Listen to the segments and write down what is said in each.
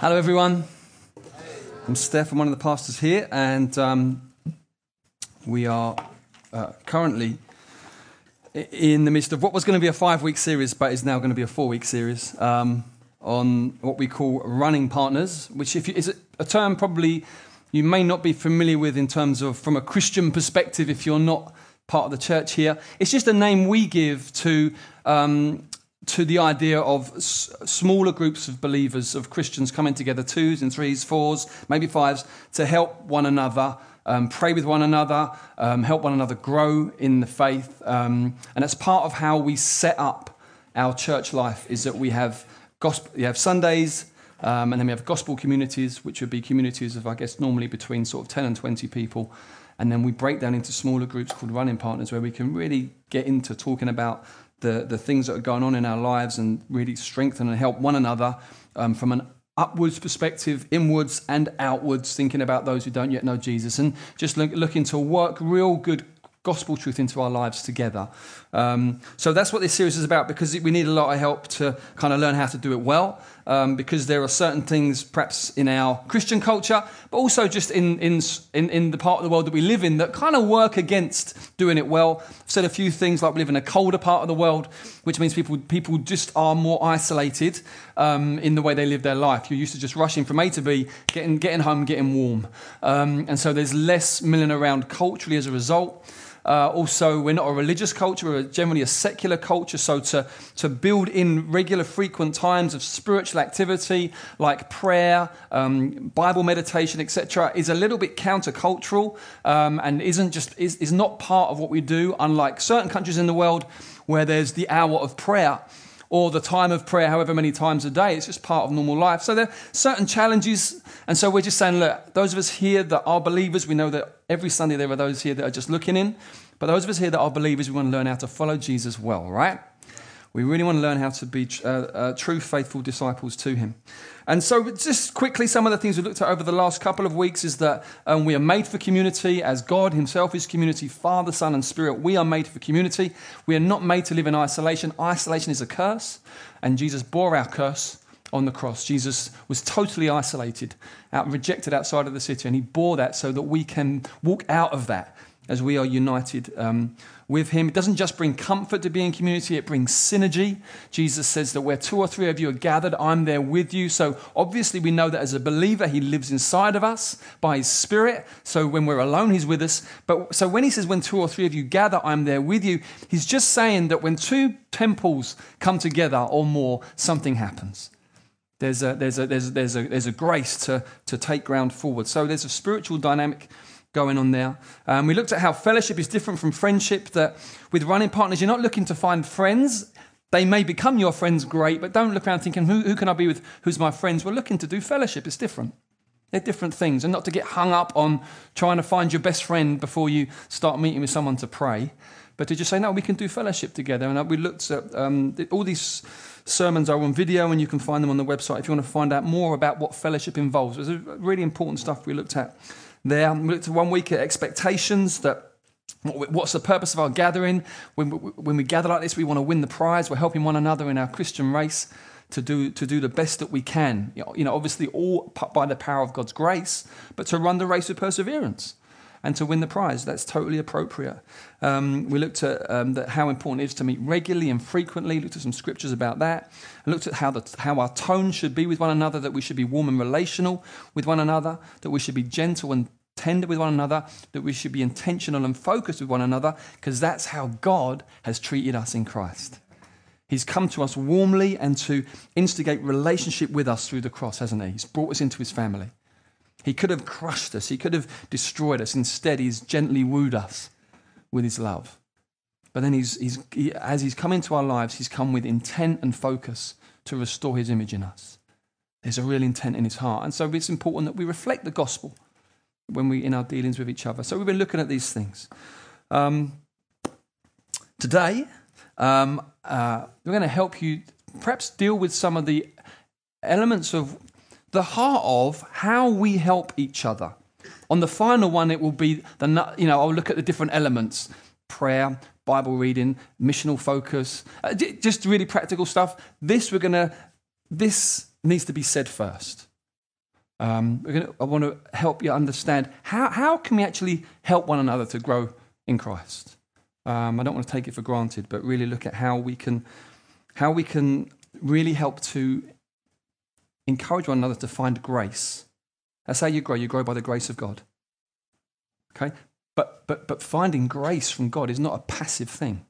Hello, everyone. I'm Steph. I'm one of the pastors here, and um, we are uh, currently in the midst of what was going to be a five week series, but is now going to be a four week series um, on what we call running partners, which if you, is a term probably you may not be familiar with in terms of from a Christian perspective if you're not part of the church here. It's just a name we give to um, to the idea of s- smaller groups of believers, of Christians coming together, twos and threes, fours, maybe fives, to help one another, um, pray with one another, um, help one another grow in the faith. Um, and that's part of how we set up our church life, is that we have, gospel, we have Sundays, um, and then we have gospel communities, which would be communities of, I guess, normally between sort of 10 and 20 people. And then we break down into smaller groups called running partners, where we can really get into talking about the, the things that are going on in our lives and really strengthen and help one another um, from an upwards perspective, inwards and outwards, thinking about those who don't yet know Jesus, and just look, looking to work real good gospel truth into our lives together. Um, so that's what this series is about because we need a lot of help to kind of learn how to do it well. Um, because there are certain things, perhaps in our Christian culture, but also just in, in, in, in, the part of the world that we live in, that kind of work against doing it well. I've said a few things like we live in a colder part of the world, which means people, people just are more isolated um, in the way they live their life. You're used to just rushing from A to B, getting, getting home, getting warm. Um, and so there's less milling around culturally as a result. Uh, also, we're not a religious culture, we're generally a secular culture. So, to, to build in regular, frequent times of spiritual activity like prayer, um, Bible meditation, etc., is a little bit countercultural um, and isn't just is, is not part of what we do, unlike certain countries in the world where there's the hour of prayer or the time of prayer, however many times a day. It's just part of normal life. So there are certain challenges. And so we're just saying, look, those of us here that are believers, we know that every Sunday there are those here that are just looking in. But those of us here that are believers, we want to learn how to follow Jesus well, right? We really want to learn how to be uh, uh, true, faithful disciples to Him. And so, just quickly, some of the things we looked at over the last couple of weeks is that um, we are made for community as God Himself is community, Father, Son, and Spirit. We are made for community. We are not made to live in isolation. Isolation is a curse, and Jesus bore our curse on the cross. Jesus was totally isolated, out, rejected outside of the city, and He bore that so that we can walk out of that as we are united um, with Him. It doesn't just bring comfort to be in community, it brings synergy. Jesus says that where two or three of you are gathered, I'm there with you. So obviously, we know that as a believer, He lives inside of us by His Spirit. So when we're alone, He's with us. But so when He says, when two or three of you gather, I'm there with you, He's just saying that when two temples come together or more, something happens. There's a, there's a, there's a, there's a, there's a grace to, to take ground forward. So there's a spiritual dynamic going on there. Um, we looked at how fellowship is different from friendship, that with running partners, you're not looking to find friends. They may become your friends, great, but don't look around thinking, who, who can I be with? Who's my friends? We're looking to do fellowship. It's different. They're different things, and not to get hung up on trying to find your best friend before you start meeting with someone to pray, but to just say, no, we can do fellowship together. And we looked at um, all these sermons are on video, and you can find them on the website if you want to find out more about what fellowship involves. It was really important stuff we looked at there. We looked at one week at expectations that What's the purpose of our gathering? When, when we gather like this, we want to win the prize. We're helping one another in our Christian race to do, to do the best that we can. You know, obviously, all by the power of God's grace, but to run the race with perseverance and to win the prize. That's totally appropriate. Um, we looked at um, how important it is to meet regularly and frequently, looked at some scriptures about that, and looked at how, the, how our tone should be with one another, that we should be warm and relational with one another, that we should be gentle and tender with one another, that we should be intentional and focused with one another, because that's how God has treated us in Christ. He's come to us warmly and to instigate relationship with us through the cross, hasn't he? He's brought us into his family. He could have crushed us, he could have destroyed us. Instead, he's gently wooed us with his love. But then, he's, he's, he, as he's come into our lives, he's come with intent and focus to restore his image in us. There's a real intent in his heart. And so it's important that we reflect the gospel when we're in our dealings with each other. So we've been looking at these things. Um, today, um, uh, we're going to help you perhaps deal with some of the elements of the heart of how we help each other. On the final one, it will be the, you know, I'll look at the different elements prayer, Bible reading, missional focus, uh, just really practical stuff. This we're to, this needs to be said first. Um, gonna, I want to help you understand how, how can we actually help one another to grow in Christ. Um, I don't want to take it for granted, but really look at how we can, how we can really help to encourage one another to find grace. That's how you grow. You grow by the grace of God. Okay? But, but, but finding grace from God is not a passive thing.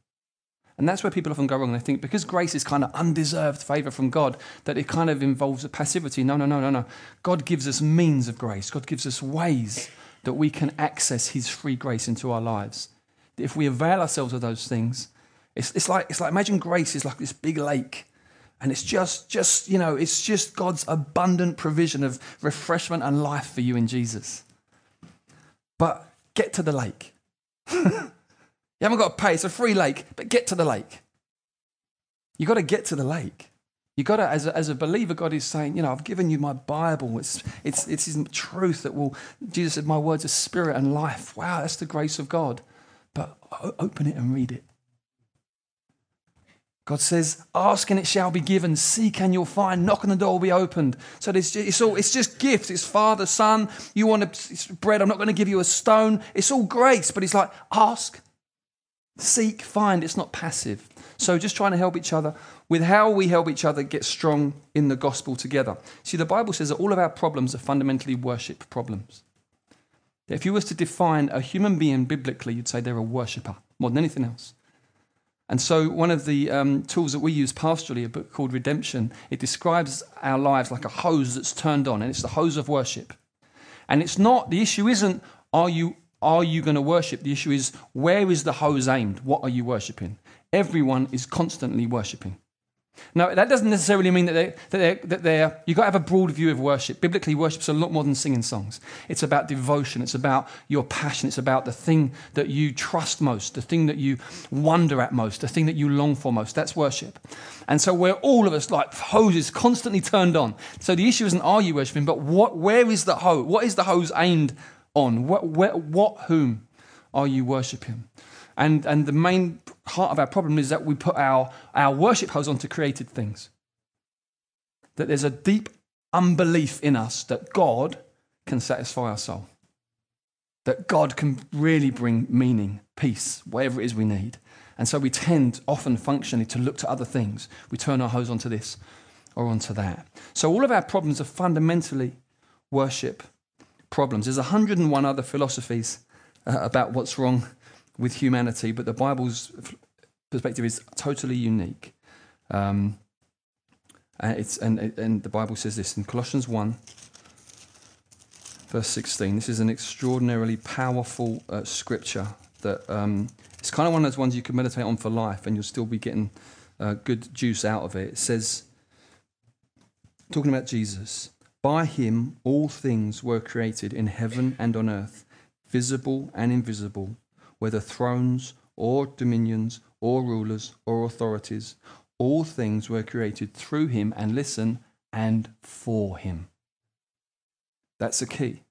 And that's where people often go wrong. They think because grace is kind of undeserved favor from God, that it kind of involves a passivity. No, no, no, no, no. God gives us means of grace, God gives us ways that we can access His free grace into our lives. If we avail ourselves of those things, it's, it's, like, it's like imagine grace is like this big lake. And it's just, just, you know, it's just God's abundant provision of refreshment and life for you in Jesus. But get to the lake. You haven't got to pay. It's a free lake, but get to the lake. You've got to get to the lake. You've got to, as a, as a believer, God is saying, you know, I've given you my Bible. It's, it's, it's His truth that will, Jesus said, my words are spirit and life. Wow, that's the grace of God. But open it and read it. God says, ask and it shall be given, seek and you'll find, knock and the door will be opened. So it's, it's, all, it's just gifts. It's Father, Son. You want a, bread, I'm not going to give you a stone. It's all grace, but He's like, ask Seek, find. It's not passive. So just trying to help each other with how we help each other get strong in the gospel together. See, the Bible says that all of our problems are fundamentally worship problems. If you was to define a human being biblically, you'd say they're a worshipper more than anything else. And so, one of the um, tools that we use pastorally, a book called Redemption, it describes our lives like a hose that's turned on, and it's the hose of worship. And it's not, the issue isn't, are you are you going to worship? The issue is where is the hose aimed? What are you worshipping? Everyone is constantly worshipping. Now, that doesn't necessarily mean that they're, that they're, that they're you've got to have a broad view of worship. Biblically, worship's a lot more than singing songs. It's about devotion. It's about your passion. It's about the thing that you trust most, the thing that you wonder at most, the thing that you long for most. That's worship. And so we're all of us like hoses constantly turned on. So the issue isn't are you worshiping, but what, where is the hose? What is the hose aimed on? What, what, what whom are you worshipping? And, and the main heart of our problem is that we put our, our worship hose onto created things. That there's a deep unbelief in us that God can satisfy our soul. That God can really bring meaning, peace, whatever it is we need. And so we tend often functionally to look to other things. We turn our hose onto this or onto that. So all of our problems are fundamentally worship problems. There's 101 other philosophies uh, about what's wrong with humanity, but the Bible's perspective is totally unique. Um, and, it's, and, and the Bible says this in Colossians 1, verse 16. This is an extraordinarily powerful uh, scripture that um, it's kind of one of those ones you can meditate on for life and you'll still be getting uh, good juice out of it. It says, talking about Jesus, by him all things were created in heaven and on earth, visible and invisible, whether thrones or dominions or rulers or authorities. All things were created through him and listen, and for him. That's the key.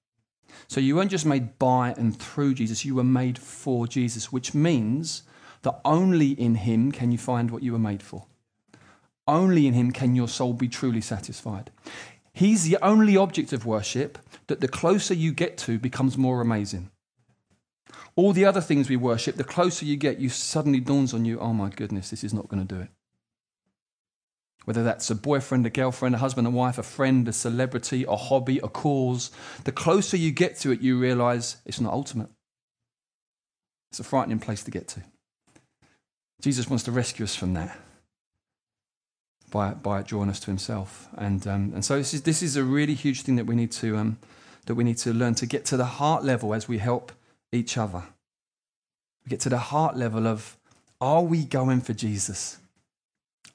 So you weren't just made by and through Jesus, you were made for Jesus, which means that only in him can you find what you were made for. Only in him can your soul be truly satisfied. He's the only object of worship that the closer you get to becomes more amazing. All the other things we worship, the closer you get, you suddenly dawns on you, oh my goodness, this is not going to do it. Whether that's a boyfriend, a girlfriend, a husband, a wife, a friend, a celebrity, a hobby, a cause, the closer you get to it, you realize it's not ultimate. It's a frightening place to get to. Jesus wants to rescue us from that by, by drawing us to himself. And, um, and so this is, this is a really huge thing that we, need to, um, that we need to learn to get to the heart level as we help each other. We get to the heart level of are we going for Jesus?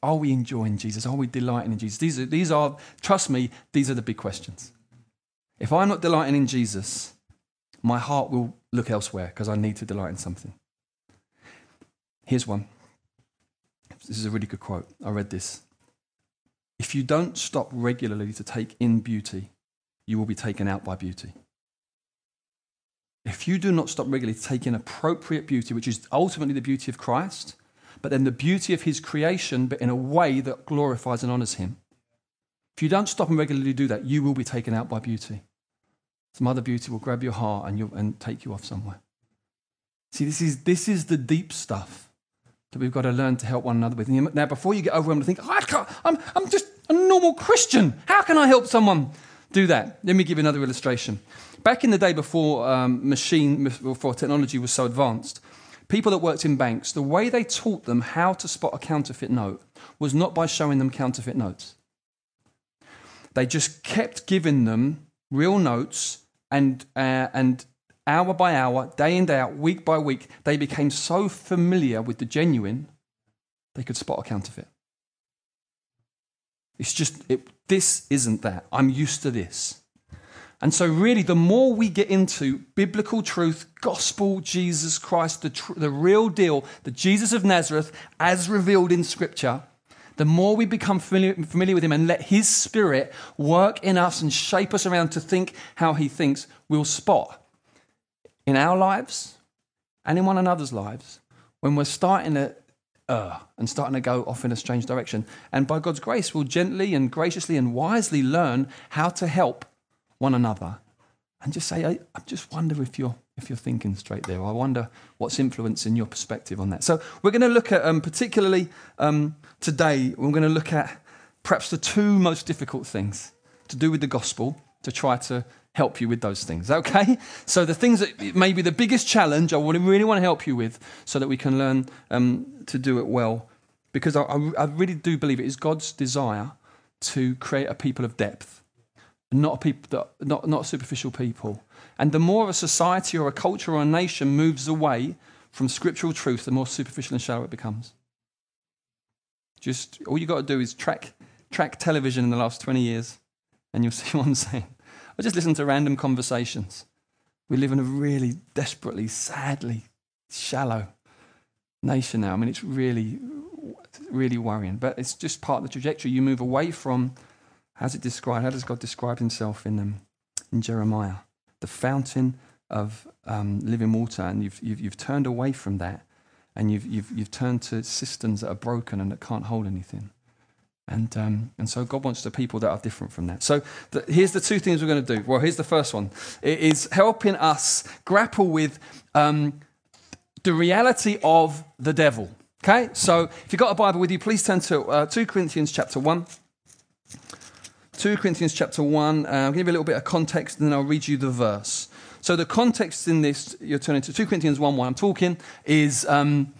Are we enjoying Jesus? Are we delighting in Jesus? These are, these are, trust me, these are the big questions. If I'm not delighting in Jesus, my heart will look elsewhere because I need to delight in something. Here's one. This is a really good quote. I read this. If you don't stop regularly to take in beauty, you will be taken out by beauty. If you do not stop regularly taking appropriate beauty, which is ultimately the beauty of Christ, but then the beauty of his creation, but in a way that glorifies and honors him, If you don't stop and regularly do that, you will be taken out by beauty. Some other beauty will grab your heart and, and take you off somewhere. See, this is, this is the deep stuff that we've got to learn to help one another with. Now, before you get overwhelmed and think, oh, I can't, I'm, I'm just a normal Christian. How can I help someone do that? Let me give you another illustration. Back in the day before um, machine, before technology was so advanced, people that worked in banks, the way they taught them how to spot a counterfeit note was not by showing them counterfeit notes. They just kept giving them real notes and, uh, and hour by hour, day in, day out, week by week, they became so familiar with the genuine, they could spot a counterfeit. It's just, it, this isn't that. I'm used to this. And so, really, the more we get into biblical truth, gospel, Jesus Christ, the, tr- the real deal, the Jesus of Nazareth, as revealed in Scripture, the more we become familiar, familiar, with Him and let His Spirit work in us and shape us around to think how He thinks, we'll spot in our lives and in one another's lives when we're starting to uh, and starting to go off in a strange direction. And by God's grace, we'll gently and graciously and wisely learn how to help one another and just say, I, I just wonder if you're if you're thinking straight there. I wonder what's influencing your perspective on that. So we're going to look at, um, particularly um, today, we're going to look at perhaps the two most difficult things to do with the gospel to try to help you with those things. Okay? So the things that may be the biggest challenge, I really want to help you with so that we can learn um, to do it well. Because I, I really do believe it is God's desire to create a people of depth, not people that, not, not superficial people. And the more a society or a culture or a nation moves away from scriptural truth, the more superficial and shallow it becomes. Just all you got to do is track track television in the last 20 years, and you'll see what I'm saying. I just listen to random conversations. We live in a really desperately, sadly shallow nation now. I mean, it's really, really worrying. But it's just part of the trajectory. You move away from, how's it described? How does God describe himself in, um, in Jeremiah? The fountain of um, living water. And you've, you've, you've turned away from that. And you've, you've, you've turned to cisterns that are broken and that can't hold anything. And, um, and so God wants the people that are different from that. So the, here's the two things we're going to do. Well, here's the first one it is helping us grapple with um, the reality of the devil. Okay? So if you've got a Bible with you, please turn to uh, 2 Corinthians chapter 1. 2 Corinthians chapter 1. Uh, I'll give you a little bit of context and then I'll read you the verse. So the context in this, you're turning to 2 Corinthians 1 1, I'm talking, is. Um,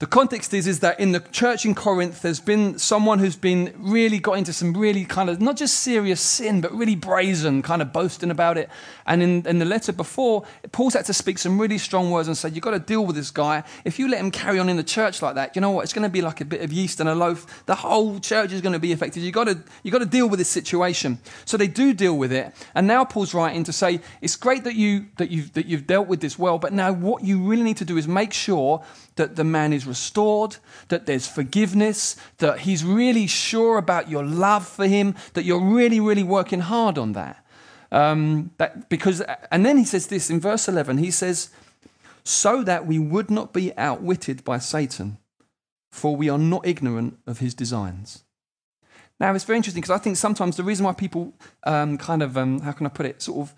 the context is, is that in the church in Corinth, there's been someone who's been really got into some really kind of not just serious sin, but really brazen, kind of boasting about it. And in, in the letter before, Paul's had to speak some really strong words and say, You've got to deal with this guy. If you let him carry on in the church like that, you know what? It's going to be like a bit of yeast and a loaf. The whole church is going to be affected. You've got to, you've got to deal with this situation. So they do deal with it. And now Paul's writing to say, It's great that, you, that, you've, that you've dealt with this well, but now what you really need to do is make sure that the man is restored, that there's forgiveness, that he's really sure about your love for him, that you're really, really working hard on that. Um, that because, and then he says this in verse 11 he says, so that we would not be outwitted by Satan, for we are not ignorant of his designs. Now, it's very interesting because I think sometimes the reason why people um, kind of, um, how can I put it, sort of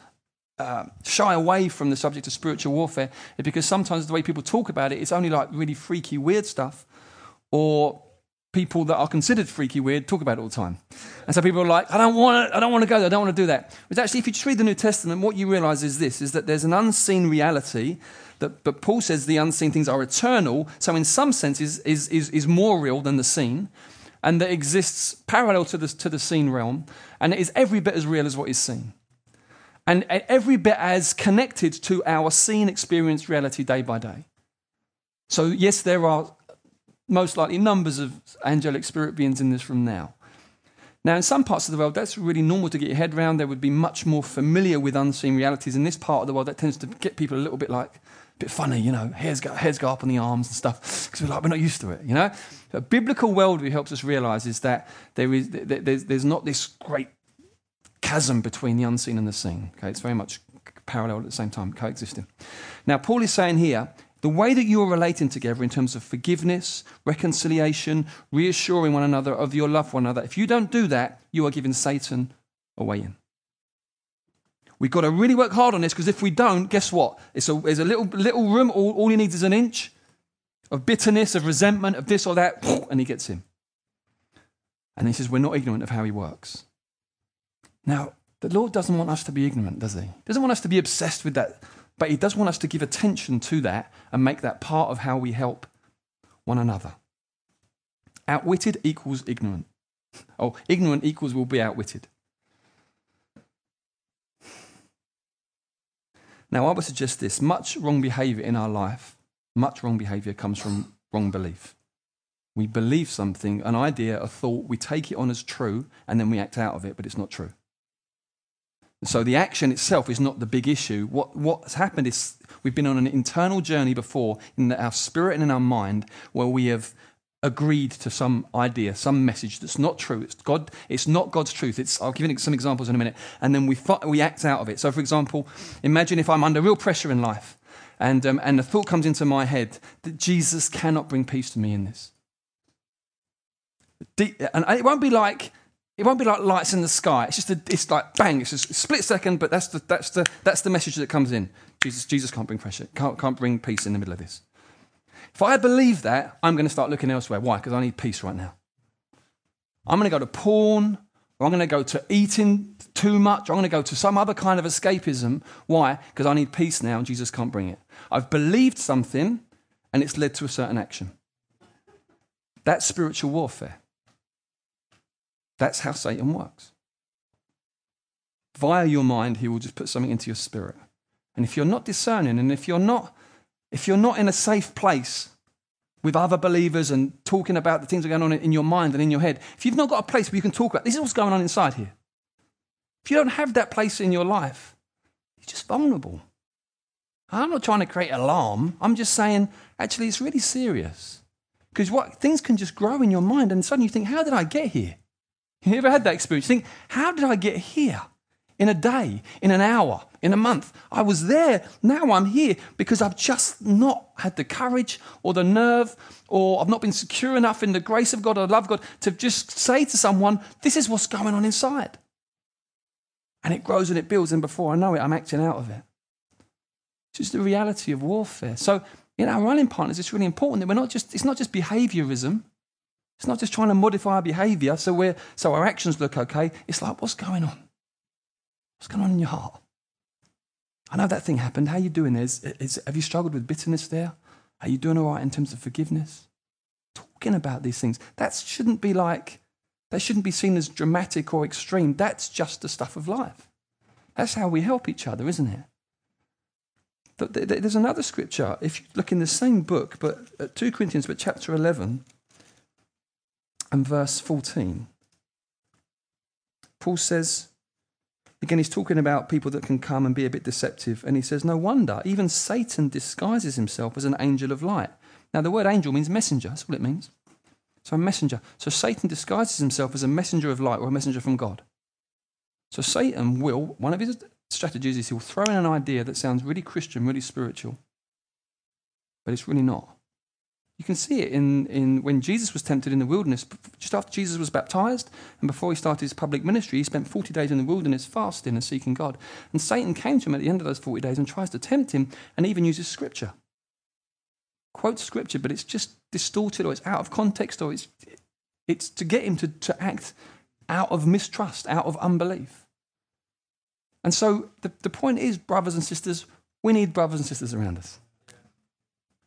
uh, shy away from the subject of spiritual warfare is because sometimes the way people talk about it, it's only like really freaky, weird stuff, or people that are considered freaky, weird talk about it all the time. And so people are like, I don't want to, I don't want to go there, I don't want to do that. But actually, if you just read the New Testament, what you realize is this: is that there's an unseen reality. That, but Paul says the unseen things are eternal, so in some sense is, is, is, is more real than the seen, and that exists parallel to the, to the seen realm, and it is every bit as real as what is seen and every bit as connected to our seen, experienced reality day by day. So, yes, there are most likely numbers of angelic spirit beings in this room now. Now, in some parts of the world, that's really normal to get your head around. They would be much more familiar with unseen realities. In this part of the world, that tends to get people a little bit like, a bit funny, you know, hairs go, hairs go up on the arms and stuff, because we're like, we're not used to it, you know? A biblical worldview helps us realize is that there is, there's, there's not this great chasm between the unseen and the seen. Okay, it's very much parallel at the same time, coexisting. Now, Paul is saying here, The way that you are relating together in terms of forgiveness, reconciliation, reassuring one another of your love for one another, if you don't do that, you are giving Satan a way in. We've got to really work hard on this because if we don't, guess what? It's a, there's a little, little room, all, all he needs is an inch of bitterness, of resentment, of this or that, and he gets him. And he says, We're not ignorant of how he works. Now, the Lord doesn't want us to be ignorant, does he? He doesn't want us to be obsessed with that, but he does want us to give attention to that and make that part of how we help one another. Outwitted equals ignorant. Oh, ignorant equals will be outwitted. Now, I would suggest this much wrong behavior in our life, much wrong behavior comes from wrong belief. We believe something, an idea, a thought, we take it on as true, and then we act out of it, but it's not true. So the action itself is not the big issue. What, what's happened is we've been on an internal journey before in our spirit and in our mind where we have agreed to some idea, some message that's not true. It's God. It's not God's truth. It's, I'll give you some examples in a minute, and then we we act out of it. So, for example, imagine if I'm under real pressure in life, and um, and the thought comes into my head that Jesus cannot bring peace to me in this, and it won't be like. It won't be like lights in the sky. It's just a, it's like bang. It's a split second, but that's the, that's the, that's the message that comes in. Jesus, Jesus can't bring pressure, can't, can't bring peace in the middle of this. If I believe that, I'm going to start looking elsewhere. Why? Because I need peace right now. I'm going to go to porn, or I'm going to go to eating too much, or I'm going to go to some other kind of escapism. Why? Because I need peace now and Jesus can't bring it. I've believed something and it's led to a certain action. That's spiritual warfare. That's how Satan works. Via your mind, he will just put something into your spirit. And if you're not discerning and if you're not if you're not in a safe place with other believers and talking about the things that are going on in your mind and in your head, if you've not got a place where you can talk about this is what's going on inside here, if you don't have that place in your life, you're just vulnerable. I'm not trying to create alarm. I'm just saying, actually, it's really serious. Because what things can just grow in your mind, and suddenly you think, how did I get here? You ever had that experience? Think, how did I get here? in a day, in an hour, in a month. I was there. Now I'm here because I've just not had the courage or the nerve or I've not been secure enough in the grace of God or love God to just say to someone, This is what's going on inside. And it grows and it builds, and before I know it, I'm acting out of it. It's just the reality of warfare. So, in our running partners, it's really important that we're not just, it's not just behaviorism. It's not just trying to modify our behavior so, we're, so our actions look okay. It's like, what's going on? What's going on in your heart? I know that thing happened. How are you doing? Is, is, have you struggled with bitterness there? Are you doing all right in terms of forgiveness? Talking about these things. That shouldn't be like, that shouldn't be seen as dramatic or extreme. That's just the stuff of life. That's how we help each other, isn't it? There's another scripture. If you look in the same book, but uh, 2 Corinthians, but chapter 11 and verse 14, Paul says, Again, he's talking about people that can come and be a bit deceptive. And he says, No wonder, even Satan disguises himself as an angel of light. Now, the word angel means messenger. That's what it means. So, a messenger. So, Satan disguises himself as a messenger of light or a messenger from God. So, Satan will, one of his strategies is he'll throw in an idea that sounds really Christian, really spiritual, but it's really not. You can see it in, in when Jesus was tempted in the wilderness. Just after Jesus was baptized and before he started his public ministry, he spent 40 days in the wilderness fasting and seeking God. And Satan came to him at the end of those 40 days and tries to tempt him and even uses scripture. Quotes scripture, but it's just distorted or it's out of context or it's, it's to get him to, to act out of mistrust, out of unbelief. And so the, the point is, brothers and sisters, we need brothers and sisters around us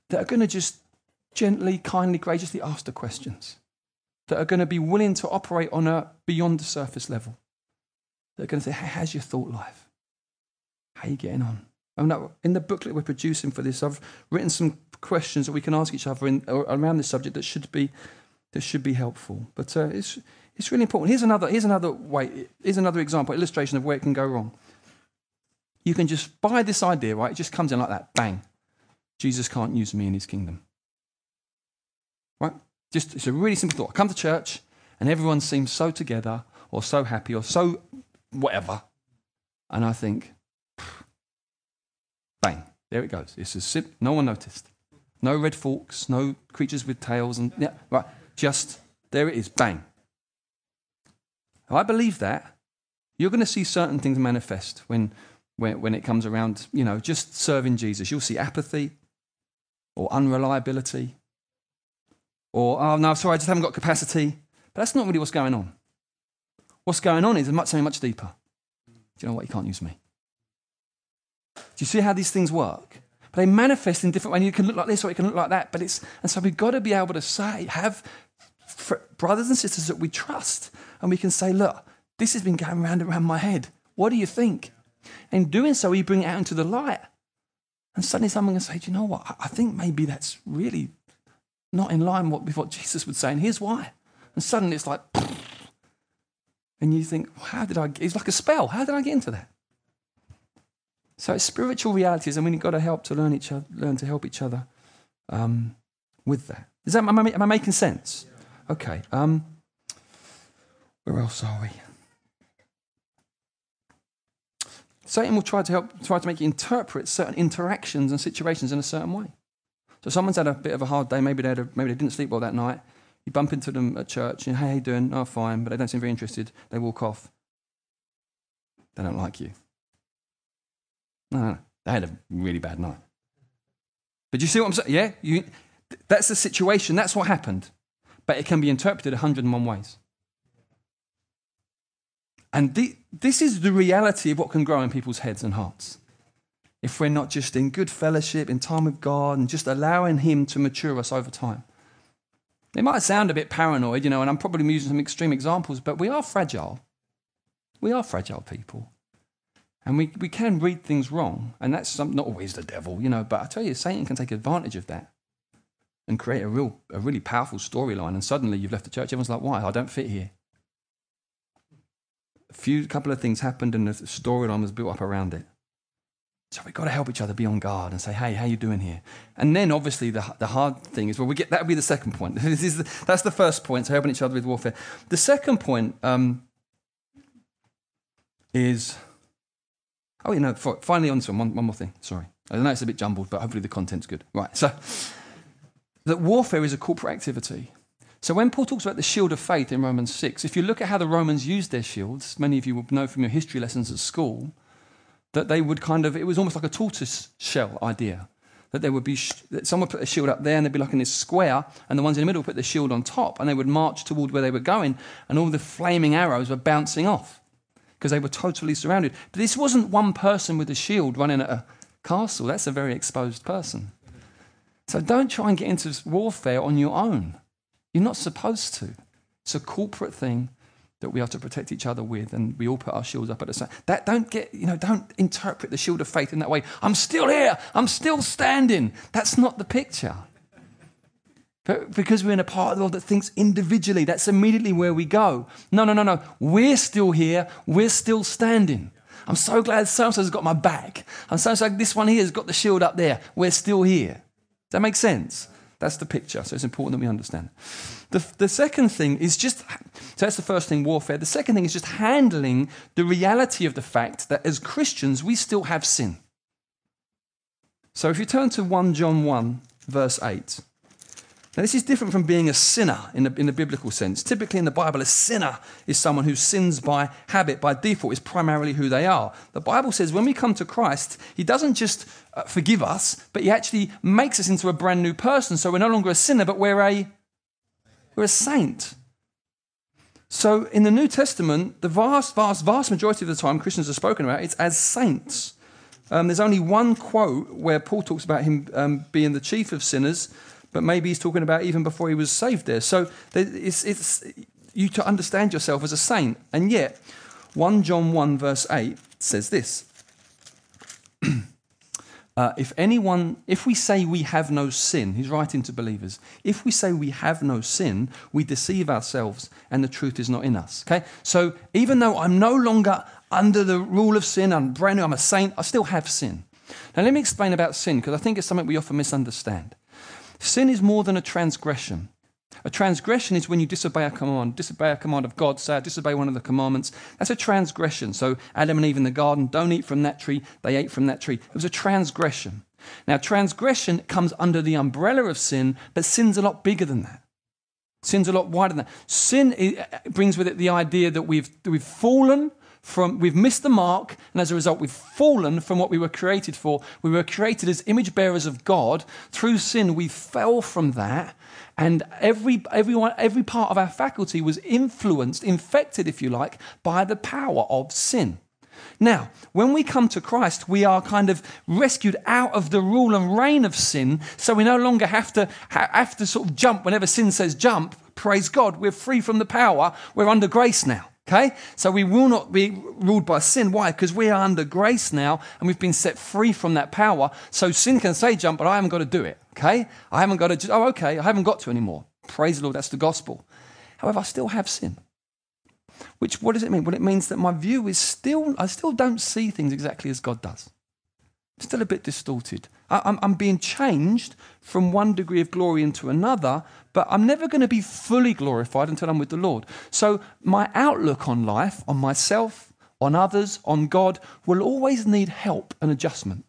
that are going to just gently, kindly, graciously ask the questions that are going to be willing to operate on a beyond the surface level. They're going to say, hey, how's your thought life? How are you getting on? in the booklet we're producing for this, I've written some questions that we can ask each other in, around this subject that should be, that should be helpful. But uh, it's, it's really important. Here's another, here's another way, here's another example, illustration of where it can go wrong. You can just buy this idea, right? It just comes in like that, bang. Jesus can't use me in his kingdom. Right? Just it's a really simple thought. I come to church and everyone seems so together or so happy or so whatever. And I think, bang, there it goes. It's as simple. No one noticed. No red forks, no creatures with tails, and yeah, right. Just there it is, bang. If I believe that, you're going to see certain things manifest when, when, when it comes around, you know, just serving Jesus. You'll see apathy or unreliability or, oh, no, sorry, I just haven't got capacity. But that's not really what's going on. What's going on is much, something much deeper. Do you know what? You can't use me. Do you see how these things work? But they manifest in different ways. You can look like this or it can look like that. But it's, and so we've got to be able to say, have brothers and sisters that we trust. And we can say, look, this has been going round and round my head. What do you think? And in doing so, we bring it out into the light. And suddenly someone can say, do you know what? I think maybe that's really not in line with what Jesus would say. And here's why. And suddenly it's like, and you think, how did I, it's like a spell. How did I get into that? So it's spiritual realities, and we've got to help to learn each other, learn to help each other um, with that. Is that am I, am I making sense? Okay. Um, where else are we? Satan will try to help, try to make you interpret certain interactions and situations in a certain way. So someone's had a bit of a hard day. Maybe they, a, maybe they didn't sleep well that night. You bump into them at church and, hey, how you doing? Oh, fine. But they don't seem very interested. They walk off. They don't like you. No, no, they had a really bad night. But you see what I'm saying? Yeah, you, that's the situation. That's what happened. But it can be interpreted 101 ways. And the, this is the reality of what can grow in people's heads and hearts. If we're not just in good fellowship, in time with God, and just allowing Him to mature us over time. It might sound a bit paranoid, you know, and I'm probably using some extreme examples, but we are fragile. We are fragile people. And we, we can read things wrong, and that's some, not always the devil, you know, but I tell you, Satan can take advantage of that and create a, real, a really powerful storyline, and suddenly you've left the church. Everyone's like, why? I don't fit here a few couple of things happened and the storyline was built up around it. So we've got to help each other be on guard and say, hey, how you doing here? And then obviously the, the hard thing is, well, we get, that would be the second point. this is the, that's the first point, so helping each other with warfare. The second point um, is, oh, you know, finally on to one, one more thing. Sorry. I know it's a bit jumbled, but hopefully the content's good. Right, so that warfare is a corporate activity. So when Paul talks about the shield of faith in Romans 6, if you look at how the Romans used their shields, many of you will know from your history lessons at school, that they would kind of, it was almost like a tortoise shell idea. That there would be, that someone put a shield up there and they'd be like in this square, and the ones in the middle put the shield on top, and they would march toward where they were going, and all the flaming arrows were bouncing off because they were totally surrounded. But this wasn't one person with a shield running at a castle, that's a very exposed person. So don't try and get into warfare on your own. You're not supposed to. It's a corporate thing that we have to protect each other with, and we all put our shields up at the same. That don't get you know don't interpret the shield of faith in that way. I'm still here. I'm still standing. That's not the picture. But because we're in a part of the world that thinks individually, that's immediately where we go. No, no, no, no. We're still here. We're still standing. I'm so glad so and so's got my back. I'm so glad this one here has got the shield up there. We're still here. Does that make sense? That's the picture. So it's important that we understand. The, the second thing is just, so that's the first thing, warfare. The second thing is just handling the reality of the fact that as Christians, we still have sin. So if you turn to 1 John 1, verse 8. Now, this is different from being a sinner in the, in the biblical sense. Typically, in the Bible, a sinner is someone who sins by habit, by default, is primarily who they are. The Bible says when we come to Christ, He doesn't just uh, forgive us, but He actually makes us into a brand new person. So we're no longer a sinner, but we're a, we're a saint. So in the New Testament, the vast, vast, vast majority of the time Christians are spoken about, it's as saints. Um, there's only one quote where Paul talks about him um, being the chief of sinners but maybe he's talking about even before he was saved there. So it's, it's you to understand yourself as a saint. And yet, 1 John 1, verse 8 says this. Uh, if anyone, if we say we have no sin, he's writing to believers. If we say we have no sin, we deceive ourselves and the truth is not in us. Okay? So even though I'm no longer under the rule of sin, I'm brand new, I'm a saint, I still have sin. Now let me explain about sin because I think it's something we often misunderstand. Sin is more than a transgression. A transgression is when you disobey a command, disobey a command of God, say, disobey one of the commandments. That's a transgression. So Adam and Eve in the garden don't eat from that tree, they ate from that tree. It was a transgression. Now, transgression comes under the umbrella of sin, but sin's a lot bigger than that. Sin's a lot wider than that. Sin uh, brings with it the idea that we've, we've fallen from, we've missed the mark, and as a result, we've fallen from what we were created for. We were created as image bearers of God. Through sin, we fell from that, and every, everyone, every part of our faculty was influenced, infected, if you like, by the power of sin. Now, when we come to Christ, we are kind of rescued out of the rule and reign of sin, so we no longer have to, have to sort of jump whenever sin says jump. Praise God, we're free from the power, we're under grace now. Okay? So we will not be ruled by sin. Why? Because we are under grace now and we've been set free from that power. So sin can say jump, but I haven't got to do it. Okay? I haven't got to, oh, okay, I haven't got to anymore. Praise the Lord, that's the gospel. However, I still have sin. Which, what does it mean? Well, it means that my view is still, I still don't see things exactly as God does. still a bit distorted. I, I'm, I'm being changed from one degree of glory into another, but I'm never going to be fully glorified until I'm with the Lord. So my outlook on life, on myself, on others, on God, will always need help and adjustment.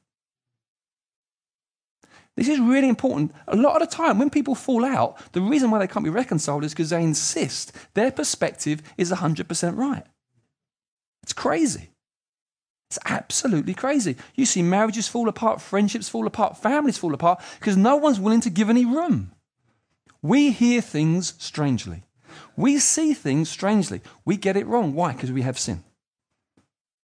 This is really important. A lot of the time, when people fall out, the reason why they can't be reconciled is because they insist their perspective is 100% right. It's crazy. It's absolutely crazy. You see marriages fall apart, friendships fall apart, families fall apart because no one's willing to give any room. We hear things strangely. We see things strangely. We get it wrong. Why? Because we have sin.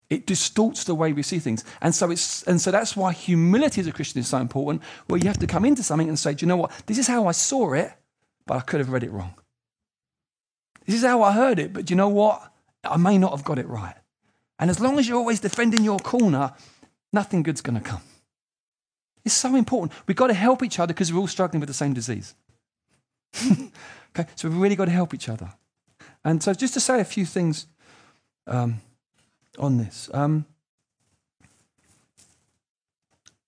It distorts the way we see things. And so, it's, and so that's why humility as a Christian is so important, where you have to come into something and say, Do you know what? This is how I saw it, but I could have read it wrong. This is how I heard it, but do you know what? I may not have got it right. And as long as you're always defending your corner, nothing good's going to come. It's so important. We've got to help each other because we're all struggling with the same disease. okay, so we've really got to help each other. And so, just to say a few things um, on this. Um,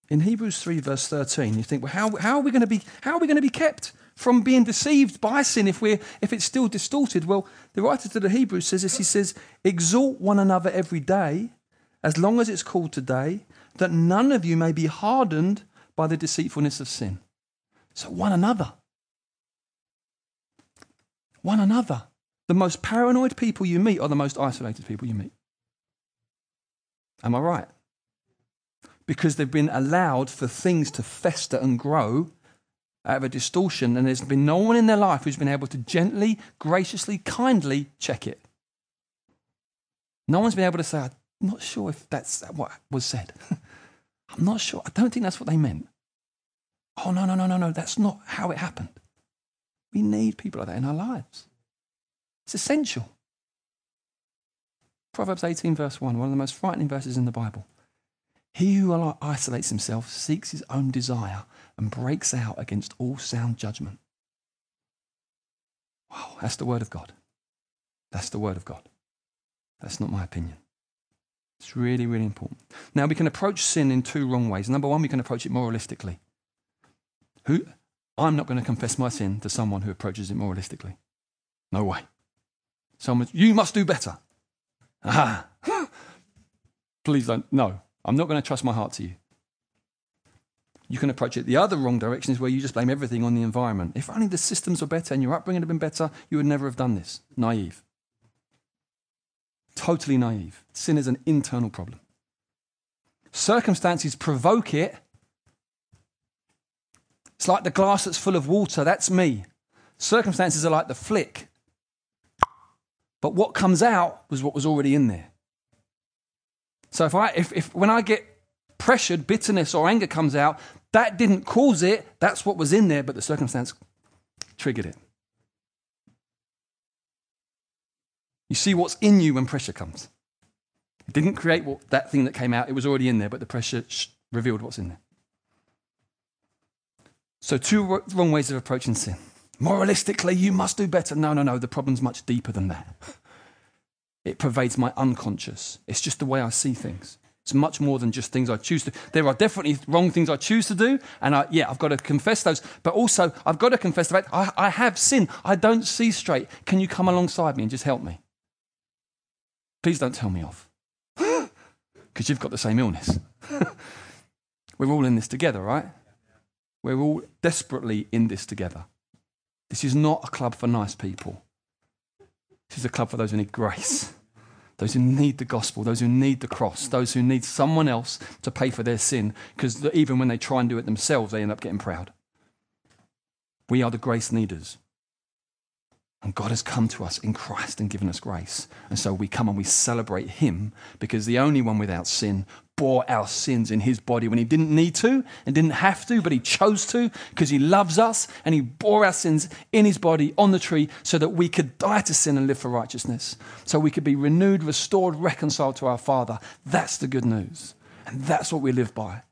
in Hebrews 3, verse 13, you think, well, how, how are we going to be how are we going to be kept from being deceived by sin if we're if it's still distorted? Well, the writer to the Hebrews says this, he says, exhort one another every day, as long as it's called today, that none of you may be hardened by the deceitfulness of sin. So one another one another. The most paranoid people you meet are the most isolated people you meet. Am I right? Because they've been allowed for things to fester and grow out of a distortion, and there's been no one in their life who's been able to gently, graciously, kindly check it. No one's been able to say, I'm not sure if that's what was said. I'm not sure. I don't think that's what they meant. Oh, no, no, no, no, no. That's not how it happened. We need people like that in our lives. It's essential. Proverbs 18, verse 1, one of the most frightening verses in the Bible. He who isolates himself seeks his own desire and breaks out against all sound judgment. Wow, that's the word of God. That's the word of God. That's not my opinion. It's really, really important. Now, we can approach sin in two wrong ways. Number one, we can approach it moralistically. Who, I'm not going to confess my sin to someone who approaches it moralistically. No way. Someone, you must do better. Aha. Please don't. No, I'm not going to trust my heart to you. You can approach it the other wrong direction is where you just blame everything on the environment. If only the systems were better and your upbringing had been better, you would never have done this. Naive. Totally naive. Sin is an internal problem. Circumstances provoke it it's like the glass that's full of water. That's me. Circumstances are like the flick. But what comes out was what was already in there. So if I if, if when I get pressured, bitterness or anger comes out, that didn't cause it, that's what was in there, but the circumstance triggered it. You see what's in you when pressure comes. It didn't create what, that thing that came out, it was already in there, but the pressure revealed what's in there. So, two wrong ways of approaching sin. Moralistically, you must do better. No, no, no. The problem's much deeper than that. It pervades my unconscious. It's just the way I see things. It's much more than just things I choose to. There are definitely wrong things I choose to do, and I, yeah, I've got to confess those. But also, I've got to confess the fact I, I have sin. I don't see straight. Can you come alongside me and just help me? Please don't tell me off, because you've got the same illness. we're all in this together, right? We're all desperately in this together. This is not a club for nice people. This is a club for those who need grace, those who need the gospel, those who need the cross, those who need someone else to pay for their sin, because even when they try and do it themselves, they end up getting proud. We are the grace needers. And God has come to us in Christ and given us grace. And so we come and we celebrate Him because the only one without sin bore our sins in His body when He didn't need to and didn't have to, but He chose to because He loves us and He bore our sins in His body on the tree so that we could die to sin and live for righteousness. So we could be renewed, restored, reconciled to our Father. That's the good news. And that's what we live by.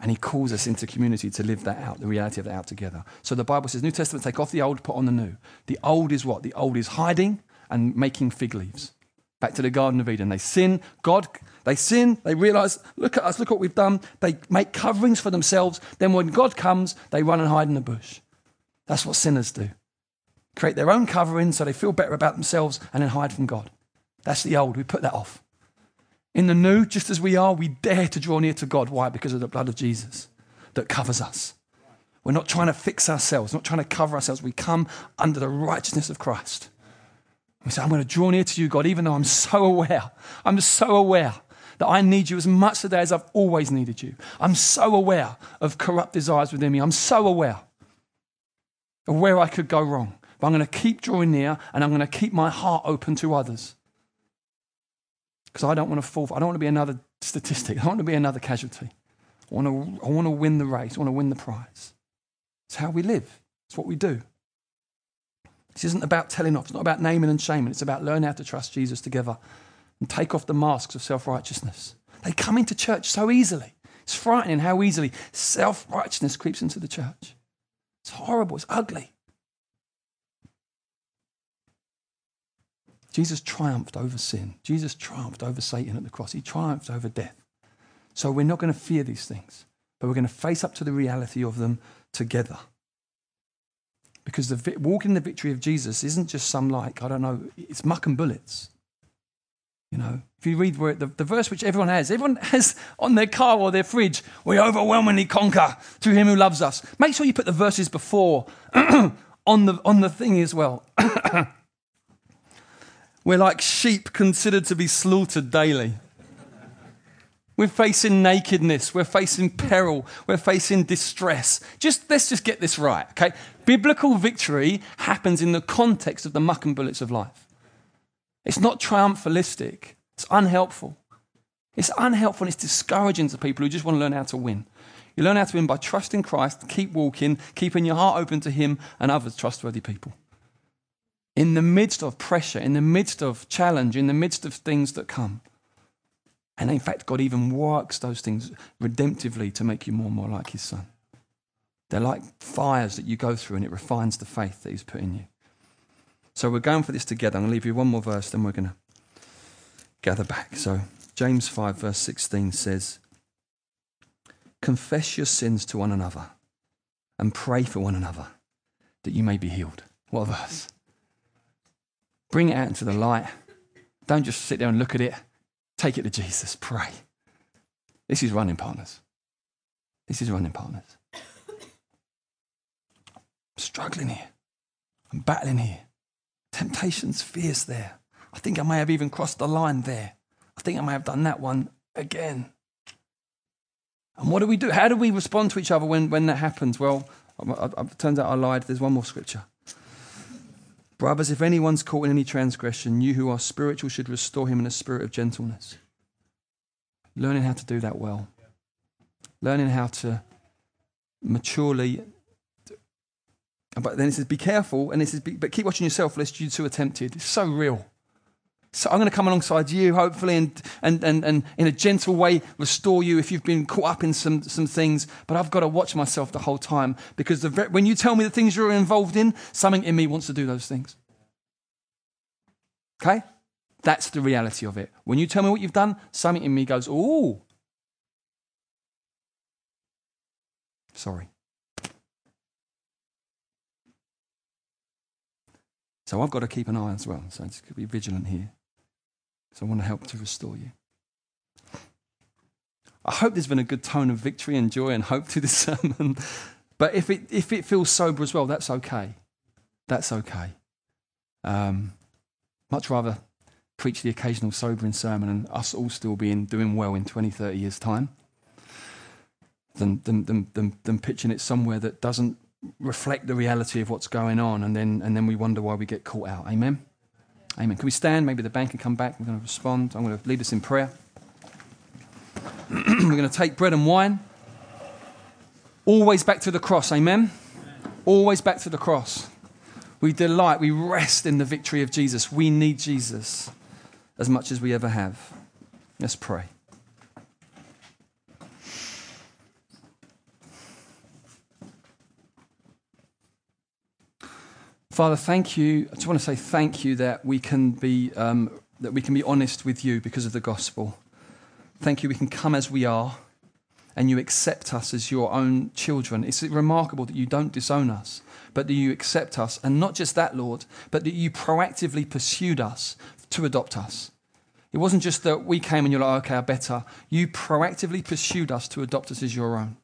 And he calls us into community to live that out, the reality of that out together. So the Bible says, New Testament, take off the old, put on the new. The old is what? The old is hiding and making fig leaves. Back to the Garden of Eden. They sin, God, they sin, they realize, look at us, look what we've done. They make coverings for themselves. Then when God comes, they run and hide in the bush. That's what sinners do. Create their own covering so they feel better about themselves and then hide from God. That's the old. We put that off. In the new, just as we are, we dare to draw near to God. Why? Because of the blood of Jesus that covers us. We're not trying to fix ourselves, not trying to cover ourselves. We come under the righteousness of Christ. We say, I'm going to draw near to you, God, even though I'm so aware. I'm so aware that I need you as much today as I've always needed you. I'm so aware of corrupt desires within me. I'm so aware of where I could go wrong. But I'm going to keep drawing near and I'm going to keep my heart open to others because I don't want to fall. I don't want to be another statistic. I don't want to be another casualty. I want to, I want to win the race. I want to win the prize. It's how we live. It's what we do. This isn't about telling off. It's not about naming and shaming. It's about learning how to trust Jesus together and take off the masks of self righteousness. They come into church so easily. It's frightening how easily self righteousness creeps into the church. It's horrible. It's ugly. Jesus triumphed over sin. Jesus triumphed over Satan at the cross. He triumphed over death. So we're not going to fear these things, but we're going to face up to the reality of them together. Because the, walking the victory of Jesus isn't just some like, I don't know, it's muck and bullets. You know, if you read where the, the verse which everyone has, everyone has on their car or their fridge, we overwhelmingly conquer through him who loves us. Make sure you put the verses before on, the, on the thing as well. We're like sheep considered to be slaughtered daily. We're facing nakedness. We're facing peril. We're facing distress. Just let's just get this right, okay? Biblical victory happens in the context of the muck and bullets of life. It's not triumphalistic. It's unhelpful. It's unhelpful and it's discouraging to people who just want to learn how to win. You learn how to win by trusting Christ, keep walking, keeping your heart open to Him and others trustworthy people in the midst of pressure, in the midst of challenge, in the midst of things that come. And in fact, God even works those things redemptively to make you more and more like His Son. They're like fires that you go through, and it refines the faith that He's put in you. So we're going for this together. I'm going to leave you one more verse, then we're going to gather back. So James 5, verse 16 says, Confess your sins to one another and pray for one another that you may be healed. What a verse. Bring it out into the light. Don't just sit there and look at it. Take it to Jesus. Pray. This is running partners. This is running partners. I'm struggling here. I'm battling here. Temptation's fierce there. I think I may have even crossed the line there. I think I may have done that one again. And what do we do? How do we respond to each other when, when that happens? Well, it turns out I lied. There's one more scripture. Brothers, if anyone's caught in any transgression, you who are spiritual should restore him in a spirit of gentleness. Learning how to do that well. Learning how to maturely. But then it says, be careful, and this is, but keep watching yourself lest you too are tempted. It's so real. So I'm going to come alongside you, hopefully, and, and, and, and in a gentle way restore you if you've been caught up in some, some things. But I've got to watch myself the whole time because the, when you tell me the things you're involved in, something in me wants to do those things. Okay? That's the reality of it. When you tell me what you've done, something in me goes, oh, sorry. So I've got to keep an eye as well. So just be vigilant here. So I want to help to restore you. I hope there's been a good tone of victory and joy and hope through this sermon. but if it, if it feels sober as well, that's okay. That's okay. Um, much rather preach the occasional sobering sermon and us all still being doing well in 20, 30 years' time than, than, than, than, than pitching it somewhere that doesn't reflect the reality of what's going on and then, and then we wonder why we get caught out. Amen? Amen. Can we stand? Maybe the band can come back. We're going to respond. I'm going to lead us in prayer. We're going to take bread and wine. Always back to the cross. Amen? Always back to the cross. We delight, we rest in the victory of Jesus. We need Jesus as much as we ever have. Let's pray. Father, thank you. I just want to say thank you that we can be um, that we can be honest with you because of the gospel. Thank you. We can come as we are, and you accept us as your own children. It's remarkable that you don't disown us, but that you accept us, and not just that, Lord, but that you proactively pursued us to adopt us. It wasn't just that we came and you're like, okay, I better. You proactively pursued us to adopt us as your own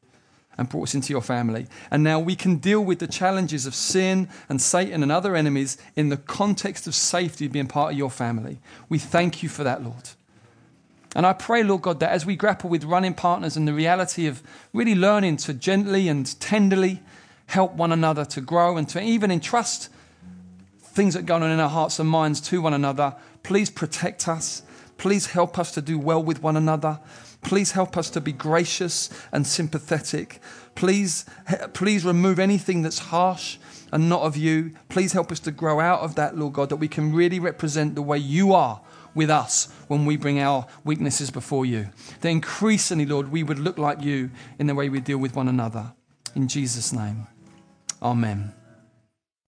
and brought us into your family. And now we can deal with the challenges of sin and Satan and other enemies in the context of safety being part of your family. We thank you for that, Lord. And I pray, Lord God, that as we grapple with running partners and the reality of really learning to gently and tenderly help one another to grow and to even entrust things that go on in our hearts and minds to one another, please protect us. Please help us to do well with one another. Please help us to be gracious and sympathetic. Please, please remove anything that's harsh and not of you. Please help us to grow out of that, Lord God, that we can really represent the way you are with us when we bring our weaknesses before you. That increasingly, Lord, we would look like you in the way we deal with one another. In Jesus' name, amen.